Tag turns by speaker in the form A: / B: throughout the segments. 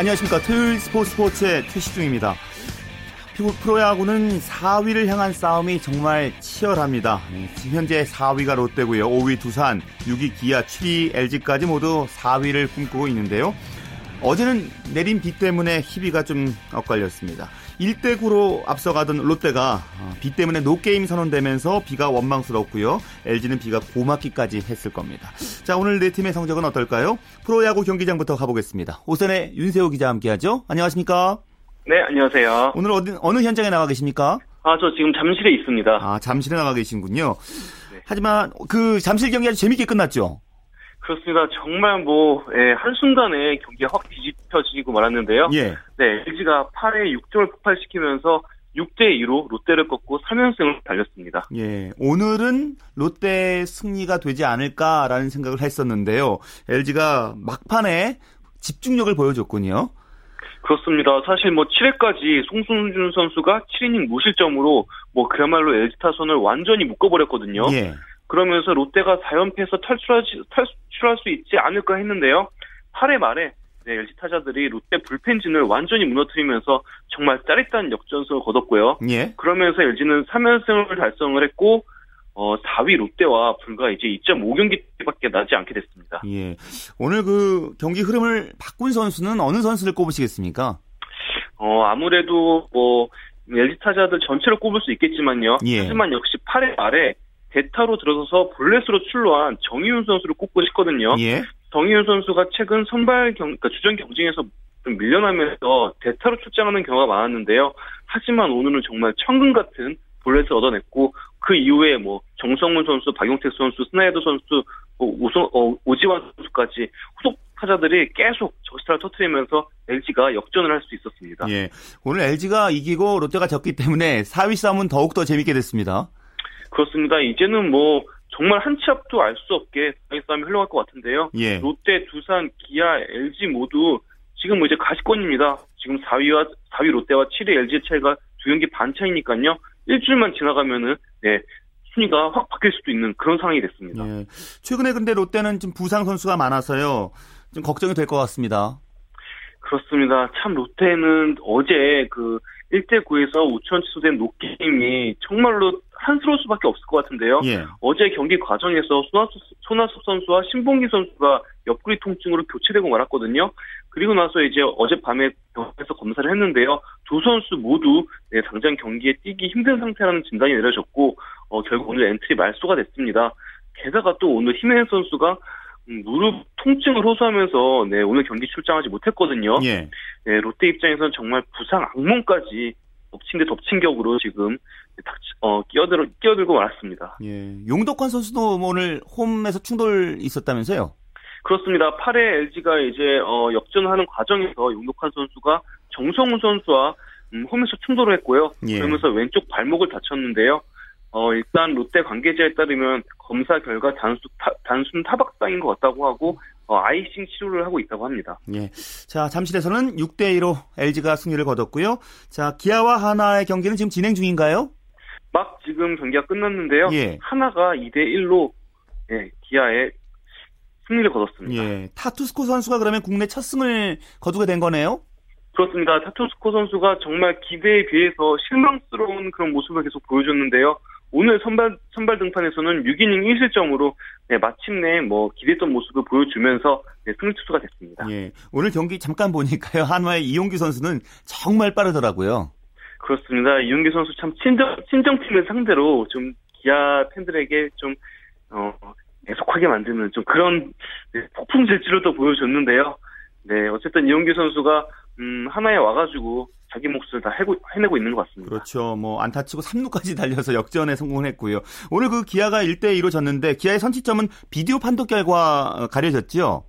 A: 안녕하십니까. 토요일 스포츠 스포츠의 최시중입니다. 프로야구는 4위를 향한 싸움이 정말 치열합니다. 네, 지금 현재 4위가 롯데고요. 5위 두산, 6위 기아, 7위 LG까지 모두 4위를 꿈꾸고 있는데요. 어제는 내린 비 때문에 희비가 좀 엇갈렸습니다. 1대 9로 앞서가던 롯데가 어, 비 때문에 노게임 선언되면서 비가 원망스럽고요. LG는 비가 고맙기까지 했을 겁니다. 자, 오늘 네 팀의 성적은 어떨까요? 프로야구 경기장부터 가보겠습니다. 오선의 윤세호 기자 함께하죠. 안녕하십니까?
B: 네, 안녕하세요.
A: 오늘 어디, 어느 현장에 나와 계십니까?
B: 아, 저 지금 잠실에 있습니다.
A: 아, 잠실에 나와 계신군요. 네. 하지만 그 잠실 경기 아주 재밌게 끝났죠?
B: 그렇습니다. 정말 뭐 예, 한순간에 경기가 확 뒤집혀지고 말았는데요. 예. 네, LG가 8회 6점을 폭발시키면서 6대 2로 롯데를 꺾고 3연승을 달렸습니다.
A: 예. 오늘은 롯데 승리가 되지 않을까라는 생각을 했었는데요. LG가 막판에 집중력을 보여줬군요.
B: 그렇습니다. 사실 뭐 7회까지 송순준 선수가 7이닝 무실점으로 뭐 그야말로 LG 타선을 완전히 묶어버렸거든요. 예. 그러면서 롯데가 4연패에서 탈출하지, 탈출할 수 있지 않을까 했는데요. 8회 말에 네, LG 타자들이 롯데 불펜진을 완전히 무너뜨리면서 정말 짜릿한 역전승을 거뒀고요. 예. 그러면서 LG는 3연승을 달성을 했고 어, 4위 롯데와 불과 이제 2.5경기밖에 나지 않게 됐습니다.
A: 예. 오늘 그 경기 흐름을 바꾼 선수는 어느 선수를 꼽으시겠습니까?
B: 어, 아무래도 뭐 LG 타자들 전체를 꼽을 수 있겠지만요. 예. 하지만 역시 8회 말에 대타로 들어서서 볼넷으로 출루한 정희윤 선수를 꼽고 싶거든요. 예. 정희윤 선수가 최근 선발 경, 그러니까 주전 경쟁에서 좀 밀려나면서 대타로 출장하는 경우가 많았는데요. 하지만 오늘은 정말 천금 같은 볼넷을 얻어냈고 그 이후에 뭐 정성훈 선수, 박용택 선수, 스나이더 선수, 뭐 우성, 어, 오지환 선수까지 후속 타자들이 계속 적시타를 터트리면서 LG가 역전을 할 수 있었습니다.
A: 예. 오늘 LG가 이기고 롯데가 졌기 때문에 4위 싸움은 더욱 더 재밌게 됐습니다.
B: 그렇습니다. 이제는 뭐 정말 한 치 앞도 알 수 없게 이 싸움이 흘러갈 것 같은데요. 예. 롯데, 두산, 기아, LG 모두 지금 뭐 이제 가시권입니다. 지금 4위와 4위 롯데와 7위 LG 차이가 두 경기 반 차이니까요. 일주일만 지나가면은 네, 순위가 확 바뀔 수도 있는 그런 상황이 됐습니다. 예.
A: 최근에 근데 롯데는 좀 부상 선수가 많아서요. 좀 걱정이 될 것 같습니다.
B: 그렇습니다. 참 롯데는 어제 그 1대 9에서 우천 취소된 노게임이 정말로 한스러울 수밖에 없을 것 같은데요. 예. 어제 경기 과정에서 손아섭, 손아섭 선수와 신본기 선수가 옆구리 통증으로 교체되고 말았거든요. 그리고 나서 이제 어젯밤에 병원에서 검사를 했는데요. 두 선수 모두 네, 당장 경기에 뛰기 힘든 상태라는 진단이 내려졌고 어, 결국 오늘 엔트리 말소가 됐습니다. 게다가 또 오늘 히메네스 선수가 음, 무릎 통증을 호소하면서 네, 오늘 경기 출장하지 못했거든요. 예. 네, 롯데 입장에서는 정말 부상 악몽까지 덮친 데 덮친 격으로 지금 어, 끼어들, 끼어들고 말았습니다.
A: 예. 용덕환 선수도 뭐 오늘 홈에서 충돌 있었다면서요?
B: 그렇습니다. 8회 LG가 이제 어, 역전하는 과정에서 용덕환 선수가 정성훈 선수와 음, 홈에서 충돌을 했고요. 예. 그러면서 왼쪽 발목을 다쳤는데요. 어, 일단 롯데 관계자에 따르면 검사 결과 단수, 타, 단순 타박상인 것 같다고 하고 어, 아이싱 치료를 하고 있다고 합니다.
A: 예. 자, 잠실에서는 6대 2로 LG가 승리를 거뒀고요. 자, 기아와 하나의 경기는 지금 진행 중인가요?
B: 막 지금 경기가 끝났는데요. 예. 하나가 2대 1로 예, 기아의 승리를 거뒀습니다.
A: 예. 타투스코 선수가 그러면 국내 첫 승을 거두게 된 거네요?
B: 그렇습니다. 타투스코 선수가 정말 기대에 비해서 실망스러운 그런 모습을 계속 보여줬는데요. 오늘 선발 선발 등판에서는 6이닝 1실점으로 네, 마침내 뭐 기대했던 모습을 보여주면서 네, 승리 투수가 됐습니다.
A: 예, 오늘 경기 잠깐 보니까요 한화의 이용규 선수는 정말 빠르더라고요.
B: 그렇습니다. 이용규 선수 참 친정 친정팀을 상대로 좀 기아 팬들에게 좀 어, 애속하게 만드는 좀 그런 네, 폭풍 질주를 또 보여줬는데요. 네, 어쨌든 이용규 선수가 음, 하나에 와가지고 자기 몫을 다 해고, 해내고 있는 것 같습니다.
A: 그렇죠. 뭐 안타 치고 3루까지 달려서 역전에 성공을 했고요. 오늘 그 기아가 1대 2로 졌는데 기아의 선취점은 비디오 판독 결과 어, 가려졌죠?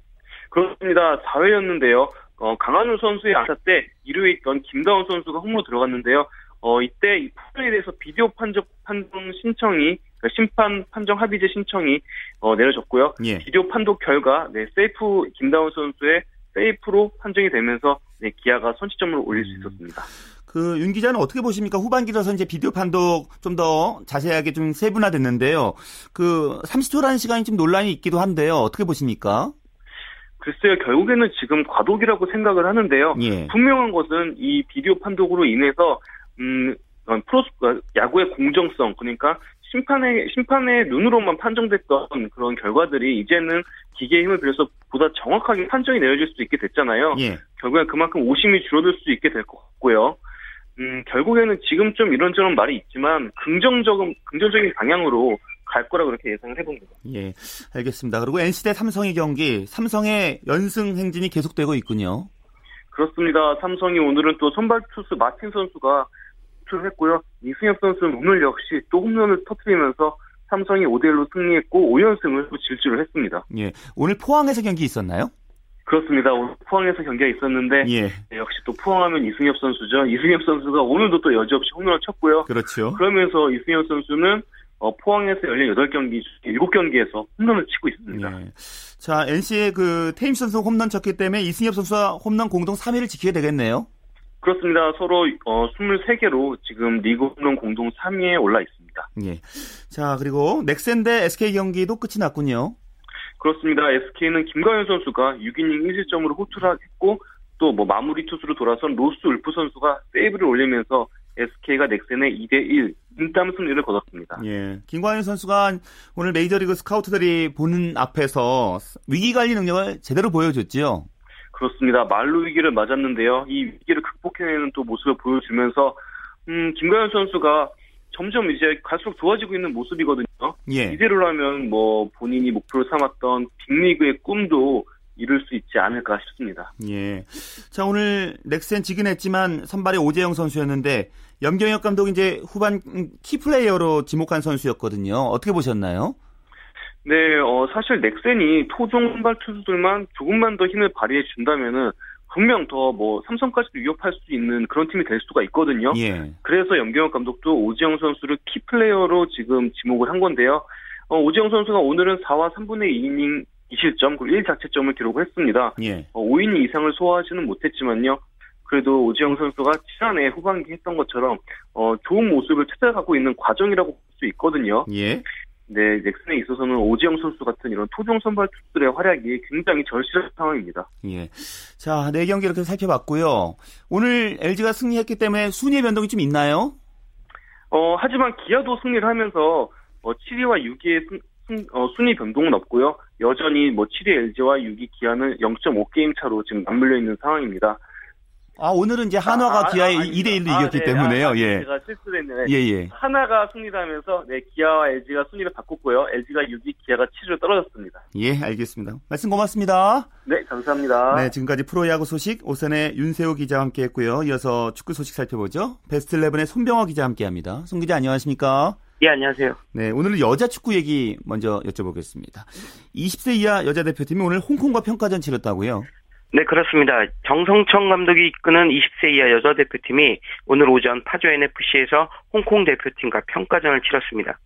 B: 그렇습니다. 4회였는데요. 어, 강한우 선수의 안타 때 1루에 있던 김다운 선수가 홈으로 들어갔는데요. 어, 이때 이 판정에 대해서 비디오 판정, 판정 신청이 그러니까 심판 판정 합의제 신청이 어, 내려졌고요. 예. 비디오 판독 결과 네, 세이프 김다운 선수의 세이프로 판정이 되면서 네, 기아가 선취점을 올릴 수 음. 있었습니다.
A: 그 윤 기자는 어떻게 보십니까? 후반기라서 이제 비디오 판도 좀더 자세하게 좀 세분화됐는데요. 그 30초라는 시간이 좀 논란이 있기도 한데요. 어떻게 보십니까?
B: 글쎄요, 결국에는 지금 과도기라고 생각을 하는데요. 예. 분명한 것은 이 비디오 판독으로 인해서 음 어, 프로 야구의 공정성 그러니까 심판의 심판의 눈으로만 판정됐던 그런 결과들이 이제는 기계의 힘을 빌려서 보다 정확하게 판정이 내려질 수 있게 됐잖아요. 예. 결국엔 그만큼 오심이 줄어들 수 있게 될 것 같고요. 음, 결국에는 지금 좀 이런저런 말이 있지만 긍정적인 긍정적인 방향으로 갈 거라 그렇게 예상을 해봅니다.
A: 예, 알겠습니다. 그리고 NC 대 삼성의 경기, 삼성의 연승 행진이 계속되고 있군요.
B: 그렇습니다. 삼성이 오늘은 또 선발 투수 마틴 선수가 출했고요. 이승엽 선수는 오늘 역시 또 홈런을 터뜨리면서 삼성이 5대1로 승리했고 5연승을 또 질주를 했습니다.
A: 예. 오늘 포항에서 경기 있었나요?
B: 그렇습니다. 오늘 포항에서 경기가 있었는데 예. 네, 역시 또 포항하면 이승엽 선수죠. 이승엽 선수가 오늘도 또 여지없이 홈런을 쳤고요.
A: 그렇죠.
B: 그러면서 이승엽 선수는 어, 포항에서 열린 8경기 7경기에서 홈런을 치고 있습니다. 예.
A: 자, NC의 그 테임즈 선수 홈런 쳤기 때문에 이승엽 선수와 홈런 공동 3위를 지키게 되겠네요.
B: 그렇습니다. 서로 어, 23개로 지금 리그 홈런 공동 3위에 올라 있습니다.
A: 예. 자, 그리고 넥센 대 SK 경기도 끝이 났군요.
B: 그렇습니다. SK는 김광현 선수가 6이닝 1실점으로 호투를 했고 또 뭐 마무리 투수로 돌아선 로스 울프 선수가 세이브를 올리면서 SK가 넥센의 2대 1 인땀 승리를 거뒀습니다.
A: 예. 김광현 선수가 오늘 메이저리그 스카우트들이 보는 앞에서 위기 관리 능력을 제대로 보여줬지요.
B: 그렇습니다. 말로 위기를 맞았는데요. 이 위기를 극복해내는 또 모습을 보여주면서 음, 김가현 선수가 점점 이제 갈수록 좋아지고 있는 모습이거든요. 예. 이대로라면 뭐 본인이 목표로 삼았던 빅리그의 꿈도 이룰 수 있지 않을까 싶습니다.
A: 예. 자, 오늘 넥센 지긴 했지만 선발이 오재영 선수였는데 염경엽 감독이 이제 후반 키플레이어로 지목한 선수였거든요. 어떻게 보셨나요?
B: 네, 어, 사실 넥센이 토종 선발 투수들만 조금만 더 힘을 발휘해 준다면은 분명 더 뭐 삼성까지도 위협할 수 있는 그런 팀이 될 수가 있거든요. 예. 그래서 염경엽 감독도 오재영 선수를 키플레이어로 지금 지목을 한 건데요. 어, 오재영 선수가 오늘은 4와 3분의 2이닝 2실점 그리고 1자체점을 기록했습니다. 예. 어, 5이닝 이상을 소화하지는 못했지만요. 그래도 오지영 선수가 지난해 후반기 했던 것처럼 어, 좋은 모습을 찾아가고 있는 과정이라고 볼 수 있거든요. 예. 네, 넥슨에 있어서는 오지영 선수 같은 이런 토종 선발 투수들의 활약이 굉장히 절실한 상황입니다.
A: 예. 자, 네 경기 이렇게 살펴봤고요. 오늘 LG가 승리했기 때문에 순위 변동이 좀 있나요?
B: 어, 하지만 기아도 승리를 하면서 어, 7위와 6위의 승, 승, 어, 순위 변동은 없고요. 여전히 뭐 7위 LG와 6위 기아는 0.5게임 차로 지금 맞물려 있는 상황입니다.
A: 아, 오늘은 이제 한화가 아, 기아에 아, 2대1로 아, 이겼기 네. 때문에요. 아, 예.
B: 제가 실수했네요. 예, 예. 하나가 승리하면서 네, 기아와 LG가 순위를 바꿨고요. LG가 6위, 기아가 7위로 떨어졌습니다.
A: 예, 알겠습니다. 말씀 고맙습니다.
B: 네, 감사합니다.
A: 네, 지금까지 프로야구 소식 오선의 윤세호 기자와 함께 했고요. 이어서 축구 소식 살펴보죠. 베스트 11의 손병호 기자와 함께 합니다. 손 기자 안녕하십니까?
C: 예, 안녕하세요.
A: 네, 오늘은 여자 축구 얘기 먼저 여쭤보겠습니다. 20세 이하 여자 대표팀이 오늘 홍콩과 평가전 치렀다고요?
C: 네, 그렇습니다. 정성청 감독이 이끄는 20세 이하 여자 대표팀이 오늘 오전 파주 NFC에서 홍콩 대표팀과 평가전을 치렀습니다.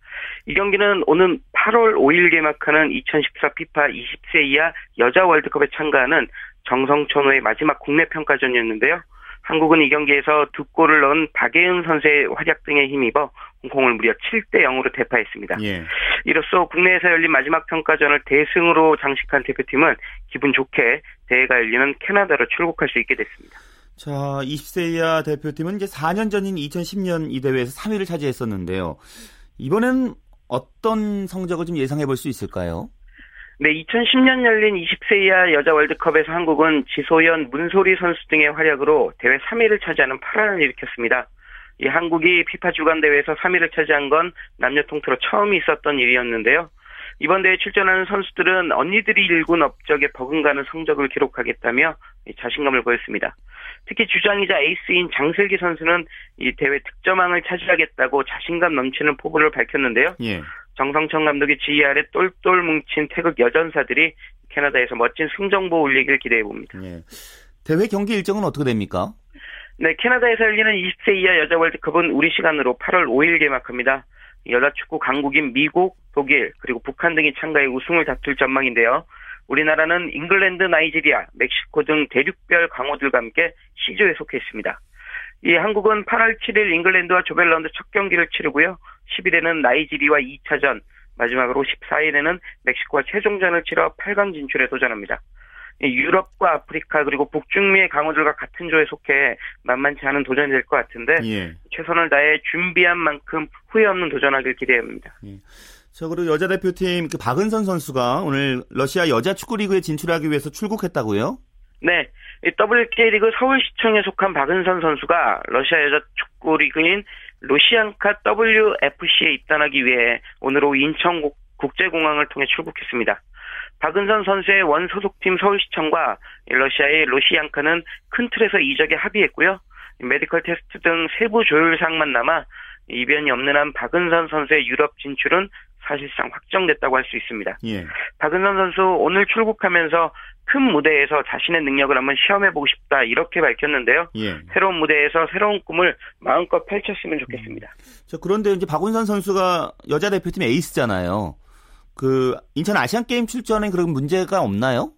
C: 이 경기는 오는 8월 5일 개막하는 2014 피파 20세 이하 여자 월드컵에 참가하는 정성천호의 마지막 국내 평가전이었는데요. 한국은 이 경기에서 두 골을 넣은 박예은 선수의 활약 등에 힘입어 홍콩을 무려 7대 0으로 대파했습니다. 예. 이로써 국내에서 열린 마지막 평가전을 대승으로 장식한 대표팀은 기분 좋게 대회가 열리는 캐나다로 출국할 수 있게 됐습니다.
A: 자, 20세 이하 대표팀은 이제 4년 전인 2010년 이 대회에서 3위를 차지했었는데요. 이번엔 어떤 성적을 좀 예상해 볼 수 있을까요?
C: 네, 2010년 열린 20세 이하 여자 월드컵에서 한국은 지소연, 문소리 선수 등의 활약으로 대회 3위를 차지하는 파란을 일으켰습니다. 이 한국이 피파 주간 대회에서 3위를 차지한 건 남녀 통틀어 처음 있었던 일이었는데요. 이번 대회 출전하는 선수들은 언니들이 일군 업적에 버금가는 성적을 기록하겠다며 자신감을 보였습니다. 특히 주장이자 에이스인 장슬기 선수는 이 대회 득점왕을 차지하겠다고 자신감 넘치는 포부를 밝혔는데요. 예. 정성천 감독의 지휘 아래 똘똘 뭉친 태극 여전사들이 캐나다에서 멋진 승정보 올리길 기대해 봅니다. 예.
A: 대회 경기 일정은 어떻게 됩니까?
C: 네, 캐나다에서 열리는 20세 이하 여자 월드컵은 우리 시간으로 8월 5일 개막합니다. 여자 축구 강국인 미국, 독일, 그리고 북한 등이 참가해 우승을 다툴 전망인데요. 우리나라는 잉글랜드, 나이지리아, 멕시코 등 대륙별 강호들과 함께 C조에 속해 있습니다. 이 한국은 8월 7일 잉글랜드와 조별 라운드 첫 경기를 치르고요. 10일에는 나이지리아와 2차전, 마지막으로 14일에는 멕시코와 최종전을 치러 8강 진출에 도전합니다. 유럽과 아프리카 그리고 북중미의 강호들과 같은 조에 속해 만만치 않은 도전이 될 것 같은데 예. 최선을 다해 준비한 만큼 후회 없는 도전하길 기대합니다. 예.
A: 자 그리고 여자 대표팀 그 박은선 선수가 오늘 러시아 여자 축구 리그에 진출하기 위해서 출국했다고요?
C: 네, WK리그 서울시청에 속한 박은선 선수가 러시아 여자 축구 리그인 로시안카 WFC에 입단하기 위해 오늘 오후 인천 국제공항을 통해 출국했습니다. 박은선 선수의 원 소속팀 서울시청과 러시아의 로시안카는 큰 틀에서 이적에 합의했고요. 메디컬 테스트 등 세부 조율상만 남아 이변이 없는 한 박은선 선수의 유럽 진출은 사실상 확정됐다고 할 수 있습니다. 예. 박은선 선수 오늘 출국하면서 큰 무대에서 자신의 능력을 한번 시험해보고 싶다 이렇게 밝혔는데요. 예. 새로운 무대에서 새로운 꿈을 마음껏 펼쳤으면 좋겠습니다. 음.
A: 자, 그런데 이제 박은선 선수가 여자 대표팀 에이스잖아요. 그 인천 아시안 게임 출전에 그런 문제가 없나요?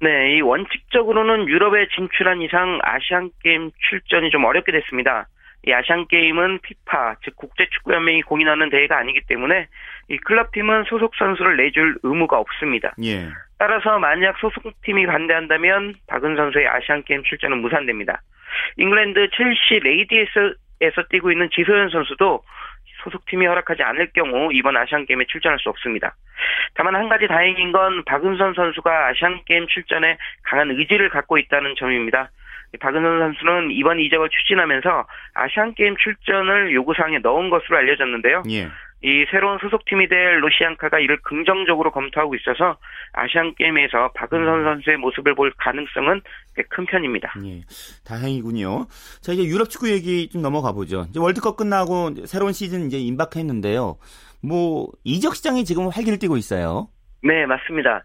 C: 네, 이 원칙적으로는 유럽에 진출한 이상 아시안 게임 출전이 좀 어렵게 됐습니다. 이 아시안 게임은 피파 즉 국제 축구 연맹이 공인하는 대회가 아니기 때문에 이 클럽팀은 소속 선수를 내줄 의무가 없습니다. 예. 따라서 만약 소속팀이 반대한다면 박은선 선수의 아시안 게임 출전은 무산됩니다. 잉글랜드 첼시 레이디에서 뛰고 있는 지소연 선수도 소속팀이 허락하지 않을 경우 이번 아시안게임에 출전할 수 없습니다. 다만 한 가지 다행인 건 박은선 선수가 아시안게임 출전에 강한 의지를 갖고 있다는 점입니다. 박은선 선수는 이번 이적을 추진하면서 아시안게임 출전을 요구사항에 넣은 것으로 알려졌는데요. 예. 이 새로운 소속팀이 될 로시안카가 이를 긍정적으로 검토하고 있어서 아시안 게임에서 박은선 음. 선수의 모습을 볼 가능성은 꽤 큰 편입니다. 예,
A: 다행이군요. 자 이제 유럽 축구 얘기 좀 넘어가 보죠. 이제 월드컵 끝나고 새로운 시즌 이제 임박했는데요. 뭐 이적 시장이 지금 활기를 띠고 있어요.
C: 네 맞습니다.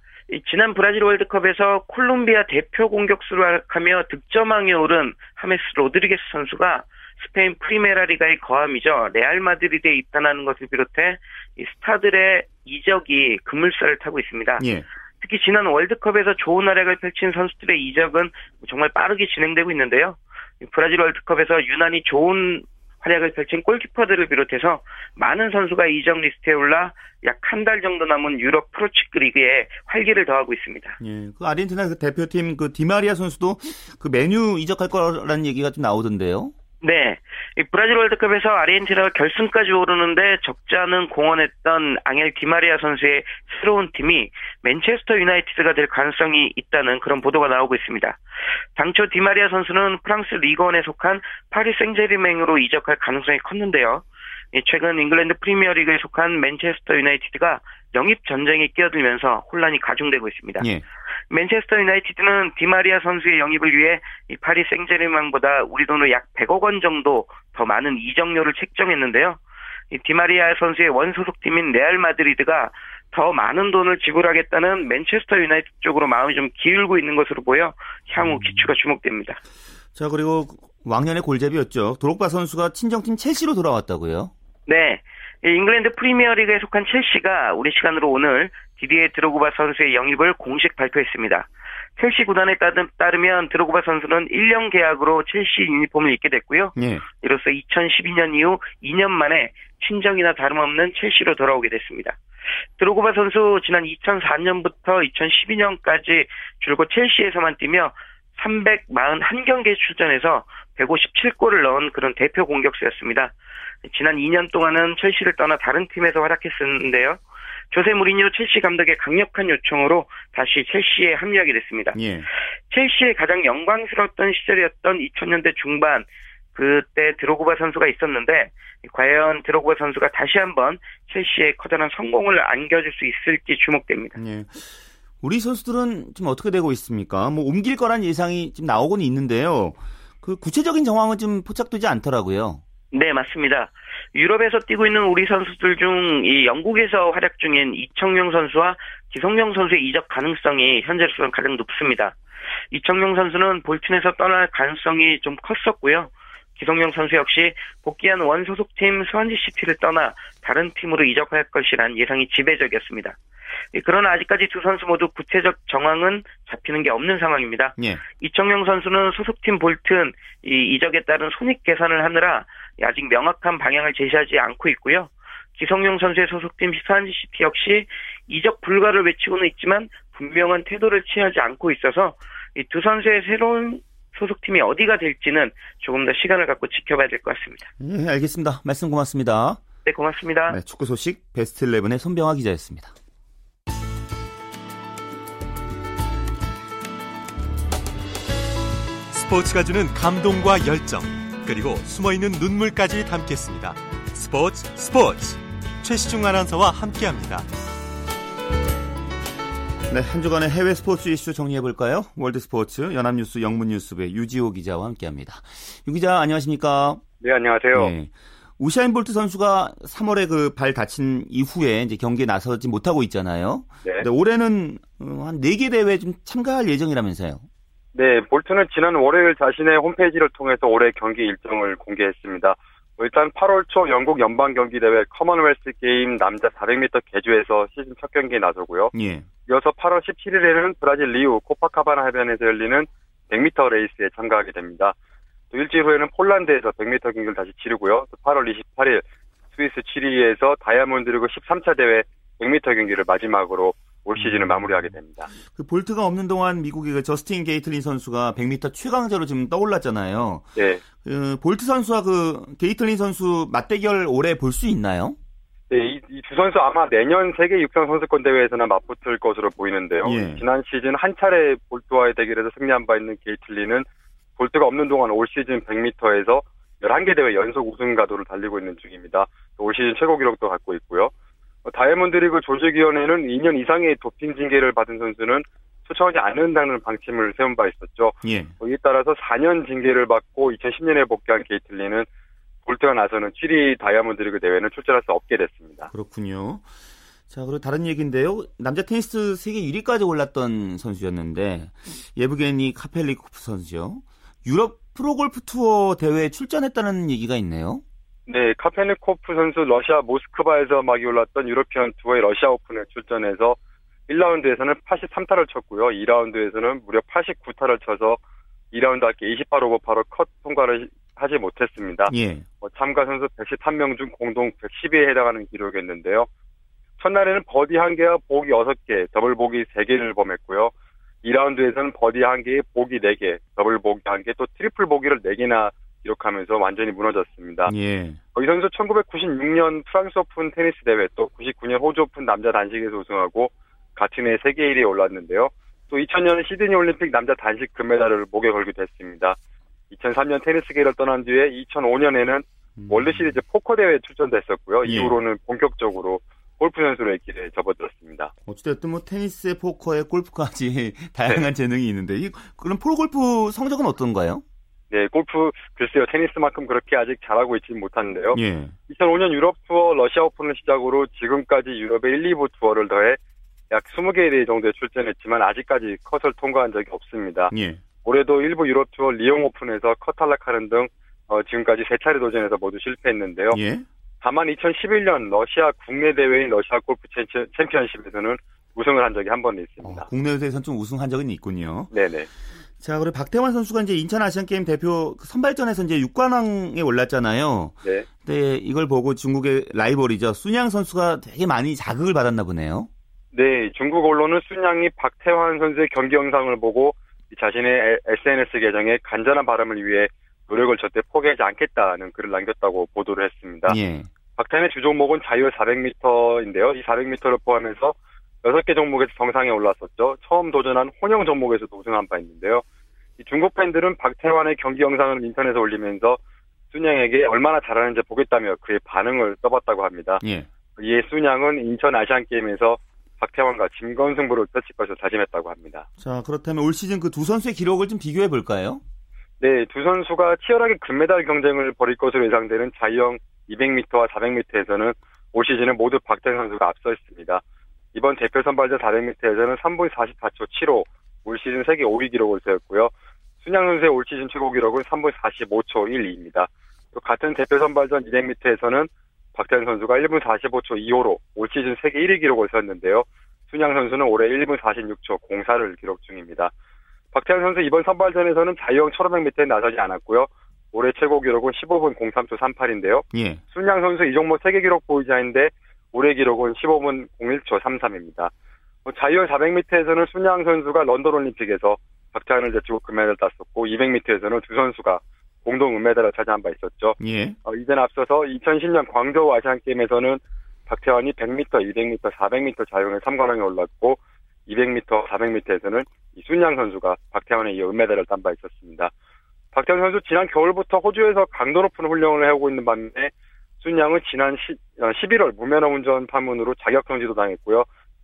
C: 지난 브라질 월드컵에서 콜롬비아 대표 공격수로 활약하며 득점왕에 오른 하메스 로드리게스 선수가 스페인 프리메라 리가의 거함이죠. 레알 마드리드에 입단하는 것을 비롯해 이 스타들의 이적이 급물살을 타고 있습니다. 예. 특히 지난 월드컵에서 좋은 활약을 펼친 선수들의 이적은 정말 빠르게 진행되고 있는데요. 브라질 월드컵에서 유난히 좋은 활약을 펼친 골키퍼들을 비롯해서 많은 선수가 이적 리스트에 올라 약 한 달 정도 남은 유럽 프로축구 리그에 활기를 더하고 있습니다.
A: 예, 그 아르헨티나 그 대표팀 그 디마리아 선수도 그 맨유 이적할 거라는 얘기가 좀 나오던데요.
C: 네. 브라질 월드컵에서 아르헨티나가 결승까지 오르는데 적지 않은 공헌했던 앙헬 디마리아 선수의 새로운 팀이 맨체스터 유나이티드가 될 가능성이 있다는 그런 보도가 나오고 있습니다. 당초 디마리아 선수는 프랑스 리그원에 속한 파리 생제르맹으로 이적할 가능성이 컸는데요. 최근 잉글랜드 프리미어리그에 속한 맨체스터 유나이티드가 영입 전쟁에 끼어들면서 혼란이 가중되고 있습니다. 예. 맨체스터 유나이티드는 디마리아 선수의 영입을 위해 이 파리 생제르맹보다 우리 돈으로 약 100억 원 정도 더 많은 이적료를 책정했는데요. 이 디마리아 선수의 원소속팀인 레알 마드리드가 더 많은 돈을 지불하겠다는 맨체스터 유나이티드 쪽으로 마음이 좀 기울고 있는 것으로 보여 향후 음. 귀추가 주목됩니다.
A: 자 그리고 왕년의 골잡이였죠. 드로그바 선수가 친정팀 첼시로 돌아왔다고요?
C: 네. 잉글랜드 프리미어리그에 속한 첼시가 우리 시간으로 오늘 디디에 드로그바 선수의 영입을 공식 발표했습니다. 첼시 구단에 따르면 드로그바 선수는 1년 계약으로 첼시 유니폼을 입게 됐고요. 예. 이로써 2012년 이후 2년 만에 친정이나 다름없는 첼시로 돌아오게 됐습니다. 드로그바 선수 지난 2004년부터 2012년까지 줄곧 첼시에서만 뛰며 341경기에 출전해서 157골을 넣은 그런 대표 공격수였습니다. 지난 2년 동안은 첼시를 떠나 다른 팀에서 활약했었는데요. 조세 무리뉴 첼시 감독의 강력한 요청으로 다시 첼시에 합류하게 됐습니다. 예. 첼시의 가장 영광스러웠던 시절이었던 2000년대 중반 그때 드로그바 선수가 있었는데 과연 드로그바 선수가 다시 한번 첼시에 커다란 성공을 안겨줄 수 있을지 주목됩니다. 예.
A: 우리 선수들은 좀 어떻게 되고 있습니까? 뭐 옮길 거란 예상이 좀 나오고는 있는데요. 그 구체적인 정황은 좀 포착되지 않더라고요.
C: 네, 맞습니다. 유럽에서 뛰고 있는 우리 선수들 중 이 영국에서 활약 중인 이청용 선수와 기성용 선수의 이적 가능성이 현재로서는 가장 높습니다. 이청용 선수는 볼튼에서 떠날 가능성이 좀 컸었고요. 기성용 선수 역시 복귀한 원 소속팀 수원지시티를 떠나 다른 팀으로 이적할 것이란 예상이 지배적이었습니다. 그러나 아직까지 두 선수 모두 구체적 정황은 잡히는 게 없는 상황입니다. 예. 이청용 선수는 소속팀 볼튼 이 이적에 따른 손익 계산을 하느라 아직 명확한 방향을 제시하지 않고 있고요. 기성용 선수의 소속팀 수원지시티 역시 이적 불가를 외치고는 있지만 분명한 태도를 취하지 않고 있어서 이 두 선수의 새로운 소속팀이 어디가 될지는 조금 더 시간을 갖고 지켜봐야 될 것 같습니다.
A: 예, 알겠습니다. 말씀 고맙습니다.
C: 네, 고맙습니다. 네,
A: 축구 소식 베스트 11의 손병화 기자였습니다.
D: 스포츠가 주는 감동과 열정, 그리고 숨어있는 눈물까지 담겠습니다. 스포츠 스포츠 최시중 아나운서와 함께합니다.
A: 네, 한 주간의 해외 스포츠 이슈 정리해 볼까요? 월드 스포츠 연합뉴스 영문뉴스부의 유지호 기자와 함께합니다. 유 기자 안녕하십니까?
E: 네, 안녕하세요. 네.
A: 우사인 볼트 선수가 3월에 그 발 다친 이후에 이제 경기에 나서지 못하고 있잖아요. 네. 올해는 어, 한 4개 대회 좀 참가할 예정이라면서요.
E: 네, 볼트는 지난 월요일 자신의 홈페이지를 통해서 올해 경기 일정을 공개했습니다. 일단 8월 초 영국 연방 경기 대회 커먼웰스 게임 남자 400m 계주에서 시즌 첫 경기에 나서고요. 예. 이어서 8월 17일에는 브라질 리우 코파카바나 해변에서 열리는 100m 레이스에 참가하게 됩니다. 또 일주일 후에는 폴란드에서 100m 경기를 다시 치르고요. 또 8월 28일 스위스 취리히에서 다이아몬드 리그 13차 대회 100m 경기를 마지막으로 올 시즌을 음. 마무리하게 됩니다.
A: 그 볼트가 없는 동안 미국의 그 저스틴 게이틀린 선수가 100m 최강자로 지금 떠올랐잖아요. 네. 그 볼트 선수와 그 게이틀린 선수 맞대결 올해 볼 수 있나요?
E: 네, 이두 선수 아마 내년 세계 육상 선수권 대회에서는 맞붙을 것으로 보이는데요. 예. 지난 시즌 한 차례 볼트와의 대결에서 승리한 바 있는 게이틀린은 볼트가 없는 동안 올 시즌 100m에서 11개 대회 연속 우승 가도를 달리고 있는 중입니다. 올 시즌 최고 기록도 갖고 있고요. 다이아몬드 리그 조직위원회는 2년 이상의 도핑 징계를 받은 선수는 초청하지 않는다는 방침을 세운 바 있었죠. 예. 이에 따라서 4년 징계를 받고 2010년에 복귀한 게이틀리는 볼트가 나서는 취리히 다이아몬드 리그 대회는 출전할 수 없게 됐습니다.
A: 그렇군요. 자, 그리고 다른 얘기인데요. 남자 테니스 세계 1위까지 올랐던 선수였는데 예브게니 카펠니코프 선수죠. 유럽 프로골프 투어 대회에 출전했다는 얘기가 있네요.
E: 네, 카펠니코프 선수 러시아 모스크바에서 막이 올랐던 유로피언 투어의 러시아 오픈에 출전해서 1라운드에서는 83타를 쳤고요. 2라운드에서는 무려 89타를 쳐서 2라운드 합계 28오버 바로 컷 통과를 하지 못했습니다. 예. 어, 참가 선수 113명 중 공동 110위에 해당하는 기록이었는데요. 첫날에는 버디 1개와 보기 6개, 더블 보기 3개를 범했고요. 2라운드에서는 버디 1개, 보기 4개, 더블 보기 1개, 또 트리플 보기를 4개나 기록하면서 완전히 무너졌습니다. 예. 이 선수 1996년 프랑스 오픈 테니스 대회 또 99년 호주 오픈 남자 단식에서 우승하고 같은 해 세계 1위에 올랐는데요. 또 2000년 시드니 올림픽 남자 단식 금메달을 목에 걸기도 했습니다. 2003년 테니스계를 떠난 뒤에 2005년에는 음. 월드 시리즈 포커 대회에 출전됐었고요. 예. 이후로는 본격적으로 골프 선수로의 길에 접어들었습니다.
A: 어찌됐든 뭐 테니스에 포커에 골프까지 다양한 네. 재능이 있는데 이 그럼 프로골프 성적은 어떤가요?
E: 네, 골프 글쎄요 테니스만큼 그렇게 아직 잘하고 있지는 못하는데요. 예. 2005년 유럽 투어 러시아 오픈을 시작으로 지금까지 유럽의 1, 2부 투어를 더해 약 20개 대회 정도에 출전했지만 아직까지 컷을 통과한 적이 없습니다. 예. 올해도 1부 유럽 투어 리옹 오픈에서 컷 탈락하는 등 어, 지금까지 세 차례 도전해서 모두 실패했는데요. 예. 다만 2011년 러시아 국내 대회인 러시아 골프 챔피언십에서는 우승을 한 적이 한 번 있습니다. 어,
A: 국내에서는 좀 우승한 적은 있군요.
E: 네네.
A: 자, 그리고 박태환 선수가 이제 인천 아시안 게임 대표 선발전에서 이제 6관왕에 올랐잖아요. 네. 근데 이걸 보고 중국의 라이벌이죠. 쑨양 선수가 되게 많이 자극을 받았나 보네요.
E: 네, 중국 언론은 순양이 박태환 선수의 경기 영상을 보고 자신의 SNS 계정에 간절한 바람을 위해 노력을 절대 포기하지 않겠다는 글을 남겼다고 보도를 했습니다. 예. 박태환의 주 종목은 자유 400m인데요. 이 400m를 포함해서 6개 종목에서 정상에 올랐었죠. 처음 도전한 혼영 종목에서도 우승한 바 있는데요. 중국 팬들은 박태환의 경기 영상을 인터넷에 올리면서 순양에게 얼마나 잘하는지 보겠다며 그의 반응을 써봤다고 합니다. 예. 이에 순양은 인천 아시안게임에서 박태환과 진건승부를 펼칠 것을 다짐했다고 합니다.
A: 자, 그렇다면 올 시즌 그 두 선수의 기록을 좀 비교해 볼까요?
E: 네, 두 선수가 치열하게 금메달 경쟁을 벌일 것으로 예상되는 자유형 200m와 400m에서는 올 시즌은 모두 박태환 선수가 앞서 있습니다. 이번 대표 선발전 400m에서는 3분 44초 7호 올 시즌 세계 5위 기록을 세웠고요. 순양 선수의 올 시즌 최고 기록은 3분 45초 12입니다. 또 같은 대표 선발전 200m에서는 박태환 선수가 1분 45초 25로 올 시즌 세계 1위 기록을 세웠는데요. 순양 선수는 올해 1분 46초 04를 기록 중입니다. 박태환 선수 이번 선발전에서는 자유형 1500m에 나서지 않았고요. 올해 최고 기록은 15분 03초 38인데요. 예. 순양 선수 이 종목 세계 기록 보유자인데 올해 기록은 15분 01초 33입니다. 뭐 자유형 400m에서는 순양 선수가 런던 올림픽에서 박태환을 제치고 금메달을 땄었고 200m에서는 두 선수가 공동 은메달을 차지한 바 있었죠. 예. 어, 이제는 앞서서 2010년 광저우 아시안 게임에서는 박태환이 100m, 200m, 400m 자유형의 3관왕에 올랐고 200m, 400m에서는 이순양 선수가 박태환에 이어 은메달을 딴 바 있었습니다. 박태환 선수 지난 겨울부터 호주에서 강도 높은 훈련을 해오고 있는 반면에 순양은 지난 10, 11월 어, 무면허 운전 파문으로 자격 정지도 당했고요.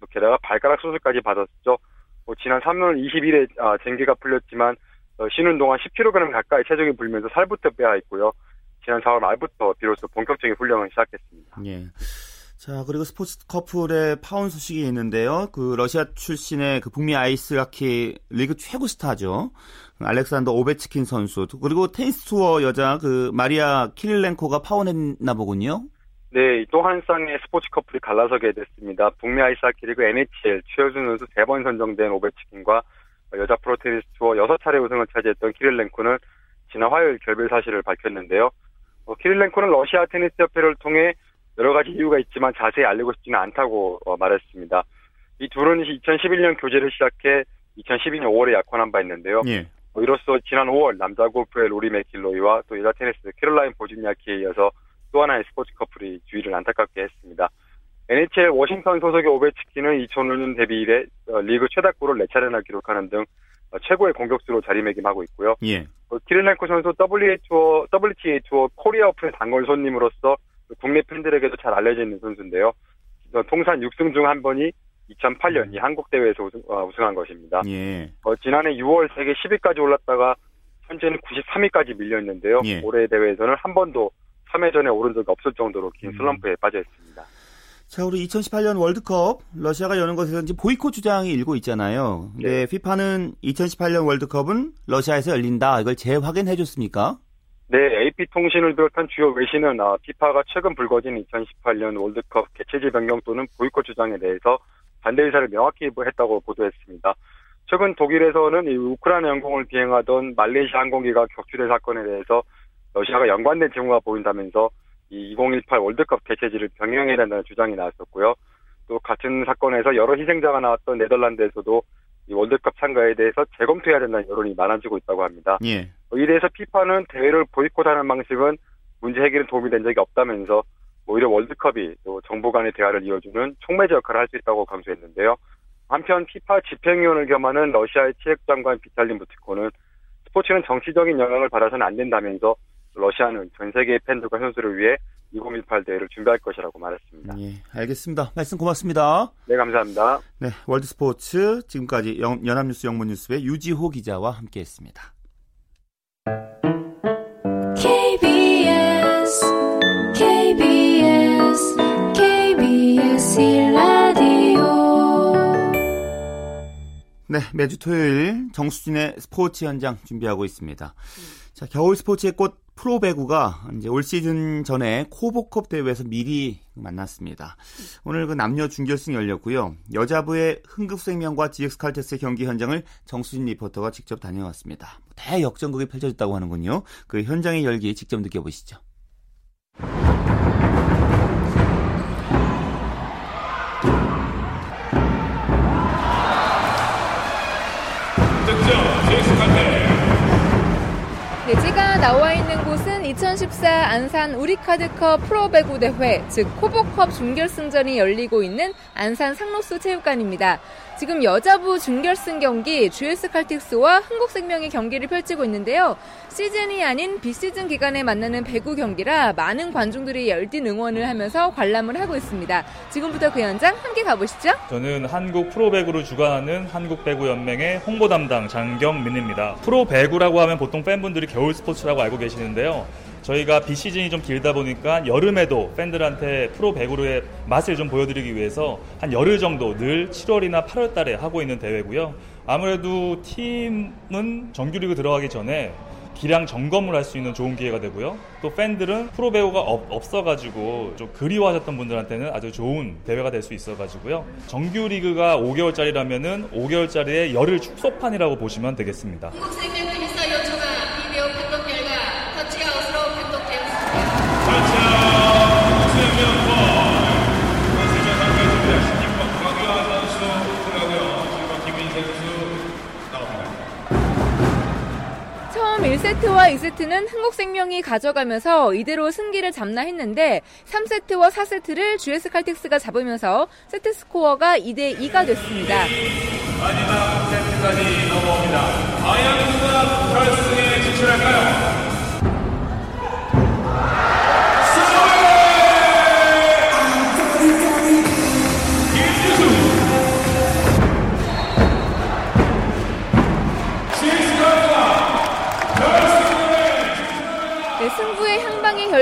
E: 게다가 발가락 수술까지 받았죠. 뭐 지난 3월 20일에 아, 징계가 풀렸지만 어, 쉬는 동안 10kg 가까이 체중이 불면서 살부터 빼야 했고요. 지난 4월 말부터 비로소 본격적인 훈련을 시작했습니다. 예.
A: 자, 그리고 스포츠 커플의 파혼 소식이 있는데요. 그 러시아 출신의 그 북미 아이스 하키 리그 최고 스타죠. 알렉산더 오베치킨 선수. 그리고 테니스 투어 여자 그 마리아 키릴렌코가 파혼했나 보군요.
E: 네, 또 한 쌍의 스포츠 커플이 갈라서게 됐습니다. 북미 아이스 하키 리그 NHL 최우수 선수 세 번 선정된 오베치킨과 여자 프로 테니스 투어 6차례 우승을 차지했던 키릴렌코는 지난 화요일 결별 사실을 밝혔는데요. 어, 키릴렌코는 러시아 테니스 협회를 통해 여러 가지 이유가 있지만 자세히 알리고 싶지는 않다고 어, 말했습니다. 이 둘은 2011년 교제를 시작해 2012년 5월에 약혼한 바 있는데요. 예. 어, 이로써 지난 5월 남자 골프의 로리 맥킬로이와 또 여자 테니스 캐롤라인 보즈니아키에 이어서 또 하나의 스포츠 커플이 주위를 안타깝게 했습니다. NHL 워싱턴 소속의 오베치킨은 2005년 데뷔 이래 어, 리그 최다 골을 4차례나 기록하는 등 최고의 공격수로 자리매김하고 있고요. 예. 키릴렌코 선수 투어, WTA 투어 코리아 오픈의 단골 손님으로서 국내 팬들에게도 잘 알려져 있는 선수인데요. 통산 6승 중 한 번이 2008년 이 한국 대회에서 우승, 어, 한 것입니다. 예. 어, 지난해 6월 세계 10위까지 올랐다가 현재는 93위까지 밀려 있는데요. 예. 올해 대회에서는 한 번도 3회전에 오른 적이 없을 정도로 긴 음. 슬럼프에 빠져 있습니다.
A: 자, 우리 2018년 월드컵 러시아가 여는 것에서 이제 보이콧 주장이 일고 있잖아요. 네. 피파는 2018년 월드컵은 러시아에서 열린다. 이걸 재확인해 줬습니까?
E: 네, AP통신을 비롯한 주요 외신은 아, 피파가 최근 불거진 2018년 월드컵 개최지 변경 또는 보이콧 주장에 대해서 반대 의사를 명확히 했다고 보도했습니다. 최근 독일에서는 우크라이나 영공을 비행하던 말레이시아 항공기가 격추된 사건에 대해서 러시아가 연관된 징후가 보인다면서 이 2018 월드컵 개최지를 변경해야 된다는 주장이 나왔었고요. 또 같은 사건에서 여러 희생자가 나왔던 네덜란드에서도 이 월드컵 참가에 대해서 재검토해야 된다는 여론이 많아지고 있다고 합니다. 예. 이에 대해서 피파는 대회를 보이콧하는 방식은 문제 해결에 도움이 된 적이 없다면서 오히려 월드컵이 또 정부 간의 대화를 이어주는 촉매제 역할을 할 수 있다고 강조했는데요. 한편 피파 집행위원을 겸하는 러시아의 치핵장관 비탈린 부티코는 스포츠는 정치적인 영향을 받아서는 안 된다면서 러시아는 전 세계의 팬들과 선수를 위해 2018 대회를 준비할 것이라고 말했습니다.
A: 예, 알겠습니다. 말씀 고맙습니다.
E: 네, 감사합니다.
A: 네, 월드스포츠 지금까지 연합뉴스 영문뉴스의 유지호 기자와 함께했습니다. KBS KBS KBS 라디오 네, 매주 토요일 정수진의 스포츠 현장 준비하고 있습니다. 자, 겨울 스포츠의 꽃 프로 배구가 이제 올 시즌 전에 코보컵 대회에서 미리 만났습니다. 오늘 그 남녀 준결승 열렸고요. 여자부의 흥국생명과 GX칼테스의 경기 현장을 정수진 리포터가 직접 다녀왔습니다. 대역전극이 펼쳐졌다고 하는군요. 그 현장의 열기 직접 느껴보시죠.
F: 네, 제가 나와 있는 2014 안산 우리카드컵 프로배구 대회, 즉 코보컵 준결승전이 열리고 있는 안산 상록수 체육관입니다. 지금 여자부 준결승 경기 GS 칼텍스와 흥국생명의 경기를 펼치고 있는데요. 시즌이 아닌 비시즌 기간에 만나는 배구 경기라 많은 관중들이 열띤 응원을 하면서 관람을 하고 있습니다. 지금부터 그 현장 함께 가보시죠.
G: 저는 한국 프로배구를 주관하는 한국배구연맹의 홍보 담당 장경민입니다. 프로배구라고 하면 보통 팬분들이 겨울 스포츠라고 알고 계시는데요. 저희가 비 시즌이 좀 길다 보니까 여름에도 팬들한테 프로 배구의 맛을 좀 보여드리기 위해서 한 열흘 정도 늘 7월이나 8월 달에 하고 있는 대회고요. 아무래도 팀은 정규리그 들어가기 전에 기량 점검을 할 수 있는 좋은 기회가 되고요. 또 팬들은 프로 배우가 없어가지고 좀 그리워하셨던 분들한테는 아주 좋은 대회가 될 수 있어가지고요. 정규 리그가 5개월짜리라면은 5개월짜리의 열흘 축소판이라고 보시면 되겠습니다.
F: 처음 1세트와 2세트는 한국생명이 가져가면서 이대로 승기를 잡나 했는데 3세트와 4세트를 GS 칼텍스가 잡으면서 세트 스코어가 2대 2가 됐습니다. 마지막 세트까지 넘어옵니다. 과연 누가 결승에 진출할까요?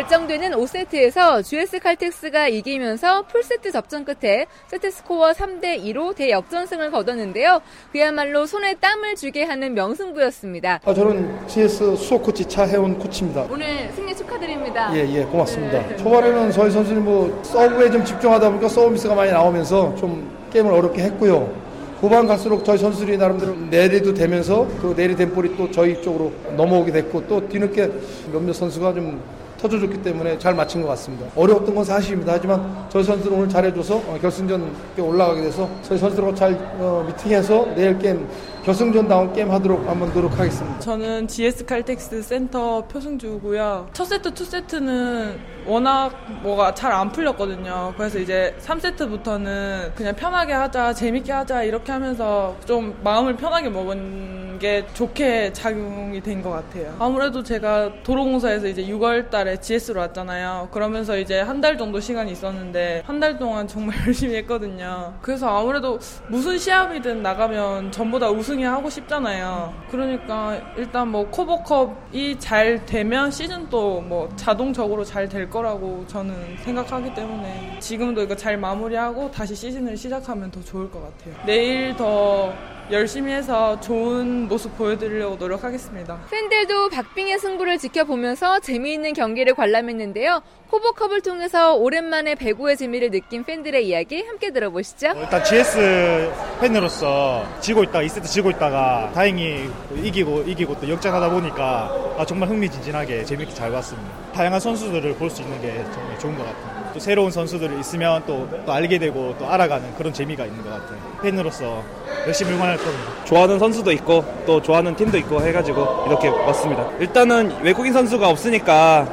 F: 결정되는 5세트에서 GS 칼텍스가 이기면서 풀세트 접전 끝에 세트 스코어 3대 2로 대역전승을 거뒀는데요. 그야말로 손에 땀을 쥐게 하는 명승부였습니다.
H: 아, 저는 GS 수석 코치 차해원 코치입니다.
F: 오늘 승리 축하드립니다.
H: 예, 예, 고맙습니다. 네. 초반에는 저희 선수들이 뭐 서브에 좀 집중하다 보니까 서브미스가 많이 나오면서 좀 게임을 어렵게 했고요. 후반 갈수록 저희 선수들이 나름대로 랠리도 되면서 그 랠리된 볼이 또 저희 쪽으로 넘어오게 됐고 또 뒤늦게 몇몇 선수가 좀 터져줬기 때문에 잘 마친 것 같습니다. 어려웠던 건 사실입니다. 하지만 저희 선수들은 오늘 잘해줘서 어, 결승전 올라가게 돼서 저희 선수들하고 잘 어, 미팅해서 내일 게임 결승전다운 게임 하도록 한번 노력하겠습니다.
I: 저는 GS 칼텍스 센터 표승주고요. 첫 세트, 투 세트는 워낙 뭐가 잘 안 풀렸거든요. 그래서 이제 3세트부터는 그냥 편하게 하자, 재밌게 하자 이렇게 하면서 좀 마음을 편하게 먹은 게 좋게 작용이 된 것 같아요. 아무래도 제가 도로공사에서 이제 6월 달에 GS로 왔잖아요. 그러면서 이제 한 달 정도 시간이 있었는데 한 달 동안 정말 열심히 했거든요. 그래서 아무래도 무슨 시합이든 나가면 전보다 우승 우승이 하고 싶잖아요. 그러니까 일단 뭐 코보컵이 잘 되면 시즌 또뭐 자동적으로 잘 될 거라고 저는 생각하기 때문에 지금도 이거 잘 마무리하고 다시 시즌을 시작하면 더 좋을 것 같아요. 내일 더 열심히 해서 좋은 모습 보여드리려고 노력하겠습니다.
F: 팬들도 박빙의 승부를 지켜보면서 재미있는 경기를 관람했는데요. 코보컵을 통해서 오랜만에 배구의 재미를 느낀 팬들의 이야기 함께 들어보시죠.
J: 일단 GS 팬으로서 지고 있다가 2세트 지고 있다가 다행히 이기고 이기고 또 역전하다 보니까 아, 정말 흥미진진하게 재밌게 잘 봤습니다. 다양한 선수들을 볼 수 있는 게 정말 좋은 것 같아요. 또 새로운 선수들이 있으면 또, 또 알게 되고 또 알아가는 그런 재미가 있는 것 같아요. 팬으로서 열심히 응원할 겁니다.
K: 좋아하는 선수도 있고 또 좋아하는 팀도 있고 해가지고 이렇게 왔습니다. 일단은 외국인 선수가 없으니까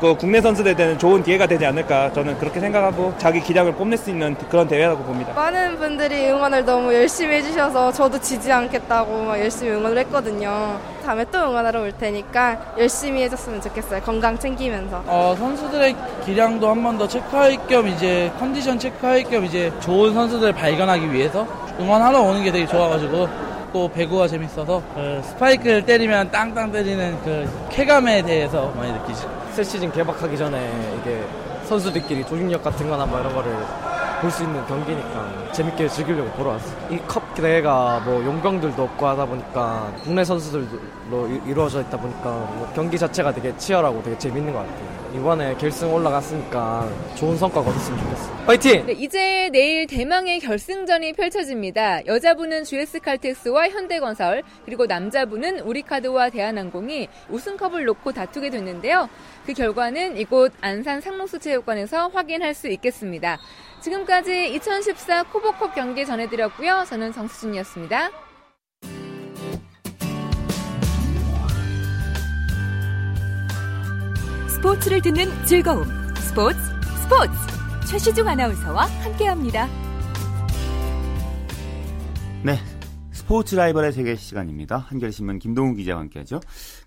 K: 그 국내 선수들에대한 좋은 기회가 되지 않을까 저는 그렇게 생각하고 자기 기량을 뽐낼 수 있는 그런 대회라고 봅니다.
L: 많은 분들이 응원을 너무 열심히 해주셔서 저도 지지 않겠다고 막 열심히 응원을 했거든요. 다음에 또 응원하러 올 테니까 열심히 해줬으면 좋겠어요. 건강 챙기면서.
M: 어, 선수들의 기량도 한 번 더 체크할 겸 이제 컨디션 체크할 겸 이제 좋은 선수들을 발견하기 위해서 응원하러 오는 게 되게 좋아가지고 또 배구가 재밌어서 그 스파이크를 때리면 땅땅 때리는 그 쾌감에 대해서 많이 느끼죠.
N: 새 시즌 개막하기 전에 이게 선수들끼리 조직력 같은 거나 뭐 이런 거를 볼 수 있는 경기니까 재밌게 즐기려고 보러 왔어요. 이 컵 대회가 뭐 용병들도 없고 하다 보니까 국내 선수들로 이루어져 있다 보니까 뭐 경기 자체가 되게 치열하고 되게 재밌는 것 같아요. 이번에 결승 올라갔으니까 좋은 성과 거뒀으면 좋겠어. 화이팅!
F: 네, 이제 내일 대망의 결승전이 펼쳐집니다. 여자부는 GS칼텍스와 현대건설, 그리고 남자부는 우리카드와 대한항공이 우승컵을 놓고 다투게 됐는데요. 그 결과는 이곳 안산 상록수체육관에서 확인할 수 있겠습니다. 지금까지 2014 코보컵 경기 전해드렸고요. 저는 정수진이었습니다.
O: 스포츠를 듣는 즐거움. 스포츠, 스포츠. 최시중 아나운서와 함께합니다.
A: 네. 스포츠 라이벌의 세계 시간입니다. 한겨레신문 김동훈 기자와 함께하죠.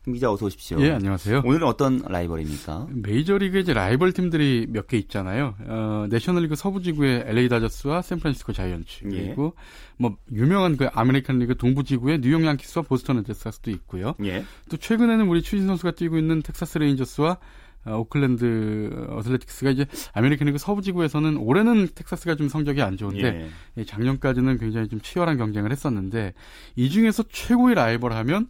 A: 김 기자 어서 오십시오.
P: 예, 안녕하세요.
A: 오늘은 어떤 라이벌입니까?
P: 메이저리그 이제 라이벌 팀들이 몇 개 있잖아요. 어, 내셔널리그 서부지구의 LA 다저스와 샌프란시스코 자이언츠 예. 그리고 뭐 유명한 그 아메리칸 리그 동부지구의 뉴욕 양키스와 보스턴 레드삭스도 있고요. 예. 또 최근에는 우리 추신수 선수가 뛰고 있는 텍사스 레인저스와 어, 오클랜드 애슬레틱스가 이제 아메리칸 리그 서부 지구에서는 올해는 텍사스가 좀 성적이 안 좋은데 예. 작년까지는 굉장히 좀 치열한 경쟁을 했었는데 이 중에서 최고의 라이벌 하면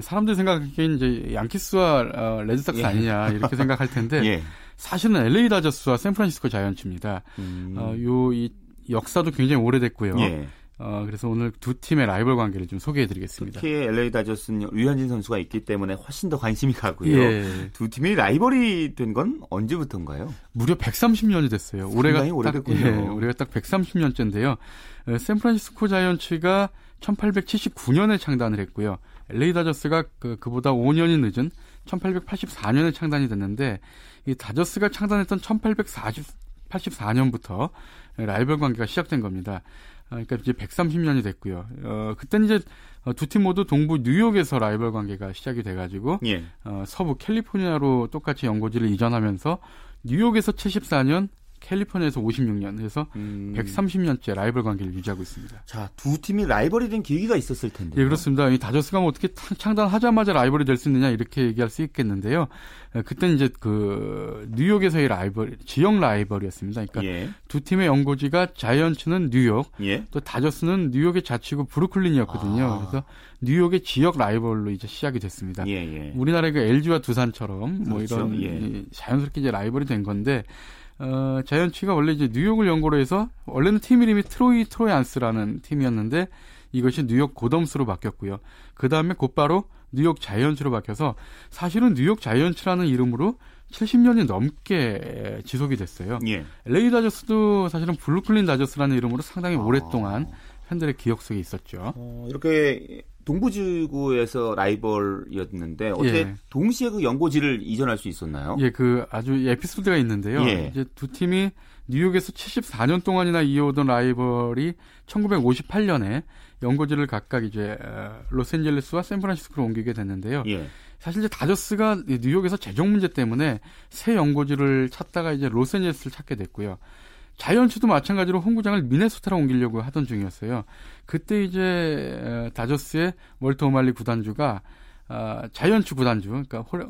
P: 사람들이 생각하기엔 이제 양키스와 어, 레드삭스 예. 아니냐 이렇게 생각할 텐데 예. 사실은 LA 다저스와 샌프란시스코 자이언츠입니다. 음. 어, 요이 역사도 굉장히 오래됐고요. 예. 어, 그래서 오늘 두 팀의 라이벌 관계를 좀 소개해 드리겠습니다.
A: 특히 LA 다저스는 류현진 선수가 있기 때문에 훨씬 더 관심이 가고요. 예. 두 팀이 라이벌이 된 건 언제부터인가요?
P: 무려 130년이 됐어요. 올해가
A: 오래됐군요.
P: 딱, 예, 올해가 딱 130년째인데요. 어, 샌프란시스코 자이언츠가 1879년에 창단을 했고요. LA 다저스가 그, 그보다 5년이 늦은 1884년에 창단이 됐는데 이 다저스가 창단했던 1884년부터 라이벌 관계가 시작된 겁니다. 아, 그러니까 이제 130년이 됐고요. 어, 그때는 이제 어, 두팀 모두 동부 뉴욕에서 라이벌 관계가 시작이 돼가지고 예. 어, 서부 캘리포니아로 똑같이 연고지를 이전하면서 뉴욕에서 74년, 캘리포니아에서 56년 해서 음. 130년째 라이벌 관계를 유지하고 있습니다.
A: 자, 두 팀이 라이벌이 된 계기가 있었을 텐데.
P: 예, 그렇습니다. 이 다저스가 뭐 어떻게 창단하자마자 라이벌이 될 수 있느냐 이렇게 얘기할 수 있겠는데요. 어, 그때는 이제 그 뉴욕에서의 라이벌, 지역 라이벌이었습니다. 그러니까 예. 두 팀의 연고지가 자이언츠는 뉴욕, 예. 또 다저스는 뉴욕의 자치구 브루클린이었거든요. 아. 그래서 뉴욕의 지역 라이벌로 이제 시작이 됐습니다. 예, 예. 우리나라의 그 LG와 두산처럼 뭐 그렇죠. 이런 예. 자연스럽게 이제 라이벌이 된 건데 어, 자이언츠가 원래 이제 뉴욕을 연고로 해서 원래는 팀 이름이 트로이 트로이안스라는 팀이었는데 이것이 뉴욕 고담스로 바뀌었고요. 그 다음에 곧바로 뉴욕 자이언츠로 바뀌어서 사실은 뉴욕 자이언츠라는 이름으로 70년이 넘게 지속이 됐어요. 예. LA 다저스도 사실은 브루클린 다저스라는 이름으로 상당히 오랫동안 아. 팬들의 기억 속에 있었죠.
A: 어, 이렇게 동부지구에서 라이벌이었는데 어떻게 예. 동시에 그 연고지를 이전할 수 있었나요?
P: 예, 그 아주 에피소드가 있는데요. 예. 이제 두 팀이 뉴욕에서 74년 동안이나 이어오던 라이벌이 1958년에 연고지를 각각 이제 어, 로스앤젤레스와 샌프란시스코로 옮기게 됐는데요. 예. 사실 이제 다저스가 뉴욕에서 재정 문제 때문에 새 연고지를 찾다가 이제 로스앤젤레스를 찾게 됐고요. 자이언츠도 마찬가지로 홈구장을 미네소타로 옮기려고 하던 중이었어요. 그때 이제 다저스의 월터 오말리 구단주가 어, 자이언츠 구단주, 그러니까 호레,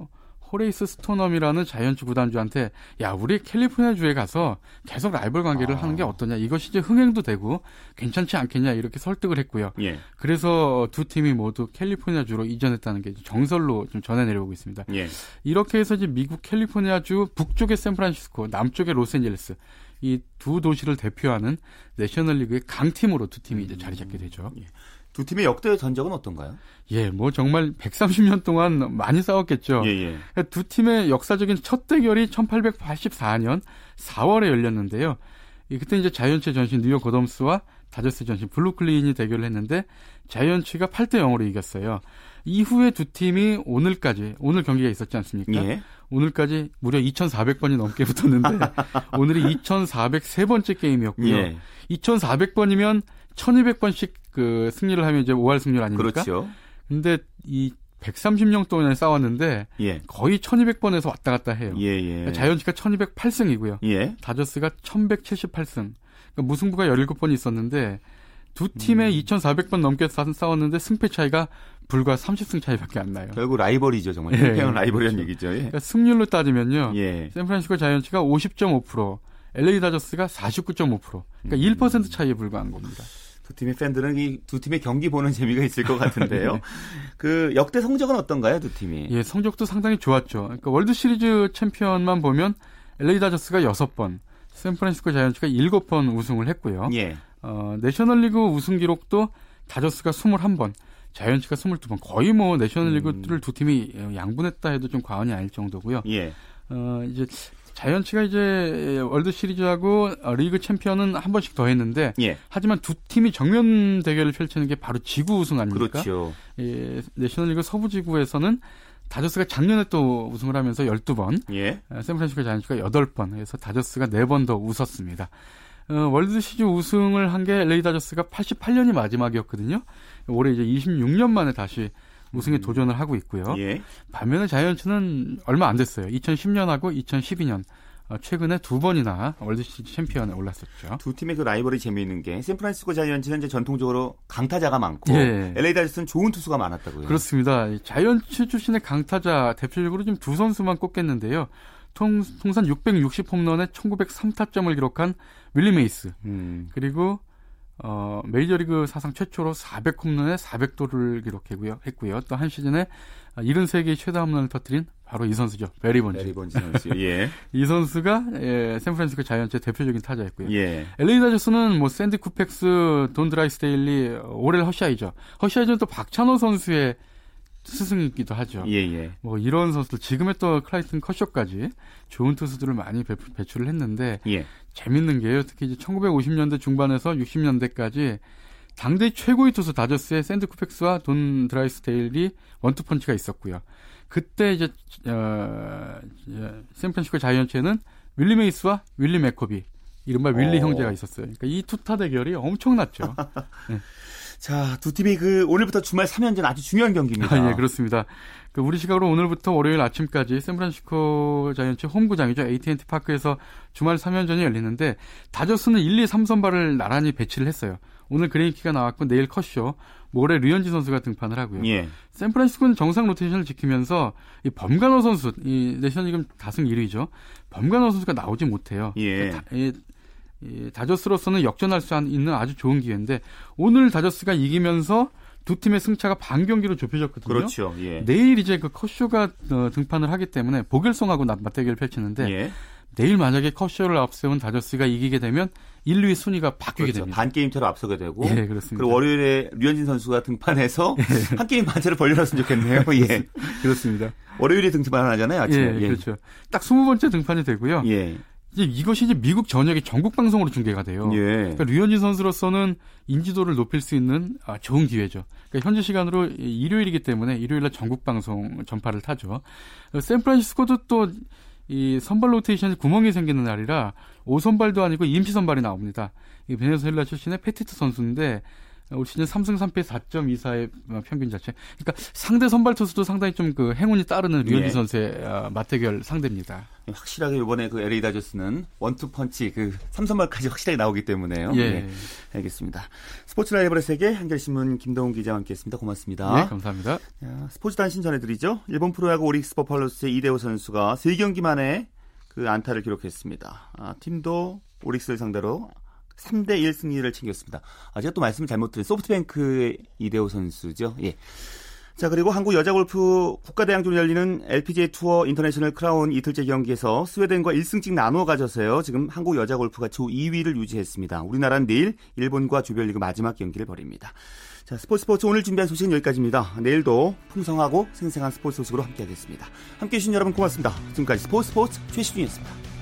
P: 호레이스 스토넘이라는 자이언츠 구단주한테 야 우리 캘리포니아 주에 가서 계속 라이벌 관계를 아. 하는 게 어떠냐 이것이 이제 흥행도 되고 괜찮지 않겠냐 이렇게 설득을 했고요. 예. 그래서 두 팀이 모두 캘리포니아 주로 이전했다는 게 정설로 좀 전해 내려오고 있습니다. 예. 이렇게 해서 이제 미국 캘리포니아 주 북쪽의 샌프란시스코, 남쪽의 로스앤젤레스 이 두 도시를 대표하는 내셔널리그의 강팀으로 두 팀이 이제 자리 잡게 되죠. 예.
A: 두 팀의 역대 전적은 어떤가요?
P: 예, 뭐 정말 130년 동안 많이 싸웠겠죠. 예, 예. 두 팀의 역사적인 첫 대결이 1884년 4월에 열렸는데요. 그때 이제 자이언츠 전신 뉴욕 고담스와 다저스 전신 브루클린이 대결을 했는데 자이언츠가 8대 0으로 이겼어요. 이후에 두 팀이 오늘까지 오늘 경기가 있었지 않습니까? 예. 오늘까지 무려 2,400번이 넘게 붙었는데 오늘이 2,403번째 게임이었고요. 예. 2,400번이면 1,200번씩 그 승리를 하면 이제 5할 승률 아닙니까?
A: 그렇죠.
P: 근데 이 130년 동안 싸웠는데 예. 거의 1200번에서 왔다 갔다 해요. 예, 예. 그러니까 자이언츠가 1208승이고요. 예. 다저스가 1178승. 그러니까 무승부가 17번이 있었는데 두 팀에 음. 2,400번 넘게 싸웠는데 승패 차이가 불과 30승 차이밖에 안 나요.
A: 결국 라이벌이죠, 정말. 예. 라이벌이라는 그렇죠. 얘기죠. 예.
P: 그러니까 승률로 따지면요. 예. 샌프란시스코 자이언츠가 50.5%, LA 다저스가 49.5%. 그러니까 음. 1% 차이에 불과한 겁니다.
A: 두 팀의 팬들은 이 두 팀의 경기 보는 재미가 있을 것 같은데요. 네. 그 역대 성적은 어떤가요, 두 팀이?
P: 예, 성적도 상당히 좋았죠. 그러니까 월드 시리즈 챔피언만 보면 LA 다저스가 6번, 샌프란시스코 자이언츠가 7번 우승을 했고요. 예. 어, 내셔널리그 우승 기록도 다저스가 21번, 자이언츠가 22번. 거의 뭐 내셔널리그를 음. 두 팀이 양분했다 해도 좀 과언이 아닐 정도고요. 예. 어, 이제 자이언츠가 이제 월드 시리즈하고 리그 챔피언은 한 번씩 더 했는데 예. 하지만 두 팀이 정면 대결을 펼치는 게 바로 지구 우승 아닙니까?
A: 그렇죠.
P: 예, 내셔널리그 서부 지구에서는 다저스가 작년에 또 우승을 하면서 12번, 예. 샌프란시스코 자이언츠가 8번 해서 다저스가 4번 더 웃었습니다. 어, 월드 시리즈 우승을 한 게 LA 다저스가 88년이 마지막이었거든요. 올해 이제 26년 만에 다시 우승에 음. 도전을 하고 있고요. 예. 반면에 자이언츠는 얼마 안 됐어요. 2010년하고 2012년 어, 최근에 두 번이나 월드 시리즈 챔피언에 올랐었죠.
A: 두 팀의 그 라이벌이 재미있는 게 샌프란시스코 자이언츠는 이제 전통적으로 강타자가 많고 예. LA 다저스는 좋은 투수가 많았다고요.
P: 그렇습니다. 자이언츠 출신의 강타자 대표적으로 지금 두 선수만 꼽겠는데요. 통, 통산 660 홈런에 1903타점을 기록한 윌리 메이스. 음. 그리고 어, 메이저리그 사상 최초로 400홈런에 400도루를 기록했고요. 했고요. 또 한 시즌에 73개의 최다 홈런을 터뜨린 바로 이 선수죠. 배리 본즈.
A: 배리 본즈 선수. 예.
P: 이 선수가 예, 샌프란시스코 자이언츠의 대표적인 타자였고요. 예. LA 다저스는 뭐 샌디 코팩스, 돈 드라이스데일, 오렐 허샤이저. 허샤이저는 또 박찬호 선수의 스승이기도 하죠. 예, 예. 뭐 이런 선수들 지금의 또 클레이튼 커쇼까지 좋은 투수들을 많이 배, 출 을 했는데 예. 재밌는 게요. 특히 이제 1950년대 중반에서 60년대까지 당대 최고의 투수 다저스의 샌디 코팩스와 돈 드라이스데일이 원투펀치가 있었고요. 그때 이제 어, 샌프란시스코 자이언츠에는 윌리 메이스와 윌리 맥코비 이른바 윌리 오. 어. 형제가 있었어요. 그러니까 이 투타 대결이 엄청났죠. 네.
A: 자, 두 팀이 그 오늘부터 주말 3연전 아주 중요한 경기입니다.
P: 아, 예, 그렇습니다. 그 우리 시각으로 오늘부터 월요일 아침까지 샌프란시스코 자이언츠 홈구장이죠. AT&T 파크에서 주말 3연전이 열리는데 다저스는 1, 2, 3선발을 나란히 배치를 했어요. 오늘 그레인키가 나왔고 내일 커쇼, 모레 류현진 선수가 등판을 하고요. 예. 샌프란시스코는 정상 로테이션을 지키면서 이 범가너 선수, 이 내셔널리그 다승 1위죠. 범가너 선수가 나오지 못해요. 예. 그러니까 이, 이 다저스로서는 역전할 수 있는 아주 좋은 기회인데 오늘 다저스가 이기면서 두 팀의 승차가 반 경기로 좁혀졌거든요.
A: 그렇죠. 예.
P: 내일 이제 그 컷쇼가 어, 등판을 하기 때문에 보겔송하고 맞대결을 펼치는데 예. 내일 만약에 컷쇼를 앞세운 다저스가 이기게 되면 1, 2위 순위가 바뀌게 그렇죠. 됩니다.
A: 반 게임차로 앞서게 되고.
P: 예, 그렇습니다.
A: 그리고 월요일에 류현진 선수가 등판해서 예. 한 게임 반차를 벌려놨으면 좋겠네요. 예.
P: 그렇습니다.
A: 월요일에 등판 하잖아요, 아침에.
P: 예, 예. 그렇죠. 딱 20번째 등판이 되고요. 예. 이제 이것이 이제 미국 전역의 전국 방송으로 중계가 돼요. 예. 그러니까 류현진 선수로서는 인지도를 높일 수 있는 아, 좋은 기회죠. 그러니까 현재 시간으로 일요일이기 때문에 일요일날 전국 방송 전파를 타죠. 샌프란시스코도 또 이 선발 로테이션에 구멍이 생기는 날이라 5선발도 아니고 임시 선발이 나옵니다. 이 베네수엘라 출신의 페티트 선수인데 올 시즌 3승 3패 4.24의 평균 자책. 그러니까 상대 선발 투수도 상당히 좀 그 행운이 따르는 류현진 예. 선수의 어, 맞대결 상대입니다.
A: 확실하게 이번에 그 LA 다저스는 원투 펀치 그 3선발까지 확실하게 나오기 때문에요. 예. 네, 알겠습니다. 스포츠 라이벌의 세계 한겨레신문 김동훈 기자와 함께했습니다. 고맙습니다.
P: 네, 감사합니다.
A: 자, 스포츠 단신 전해드리죠. 일본 프로야구 오릭스 버팔로스의 이대호 선수가 3경기 만에 그 안타를 기록했습니다. 아, 팀도 오릭스를 상대로 3대 1 승리를 챙겼습니다. 아, 제가 또 말씀을 잘못 드린 소프트뱅크의 이대호 선수죠. 예. 자, 그리고 한국 여자 골프 국가대항전이 열리는 LPGA 투어 인터내셔널 크라운 이틀째 경기에서 스웨덴과 1승씩 나누어 가져서요. 지금 한국 여자 골프가 조 2위를 유지했습니다. 우리나라는 내일 일본과 조별리그 마지막 경기를 벌입니다. 자, 스포츠 스포츠 오늘 준비한 소식은 여기까지입니다. 내일도 풍성하고 생생한 스포츠 소식으로 함께하겠습니다. 함께해 주신 여러분 고맙습니다. 지금까지 스포츠 스포츠 최시중이었습니다.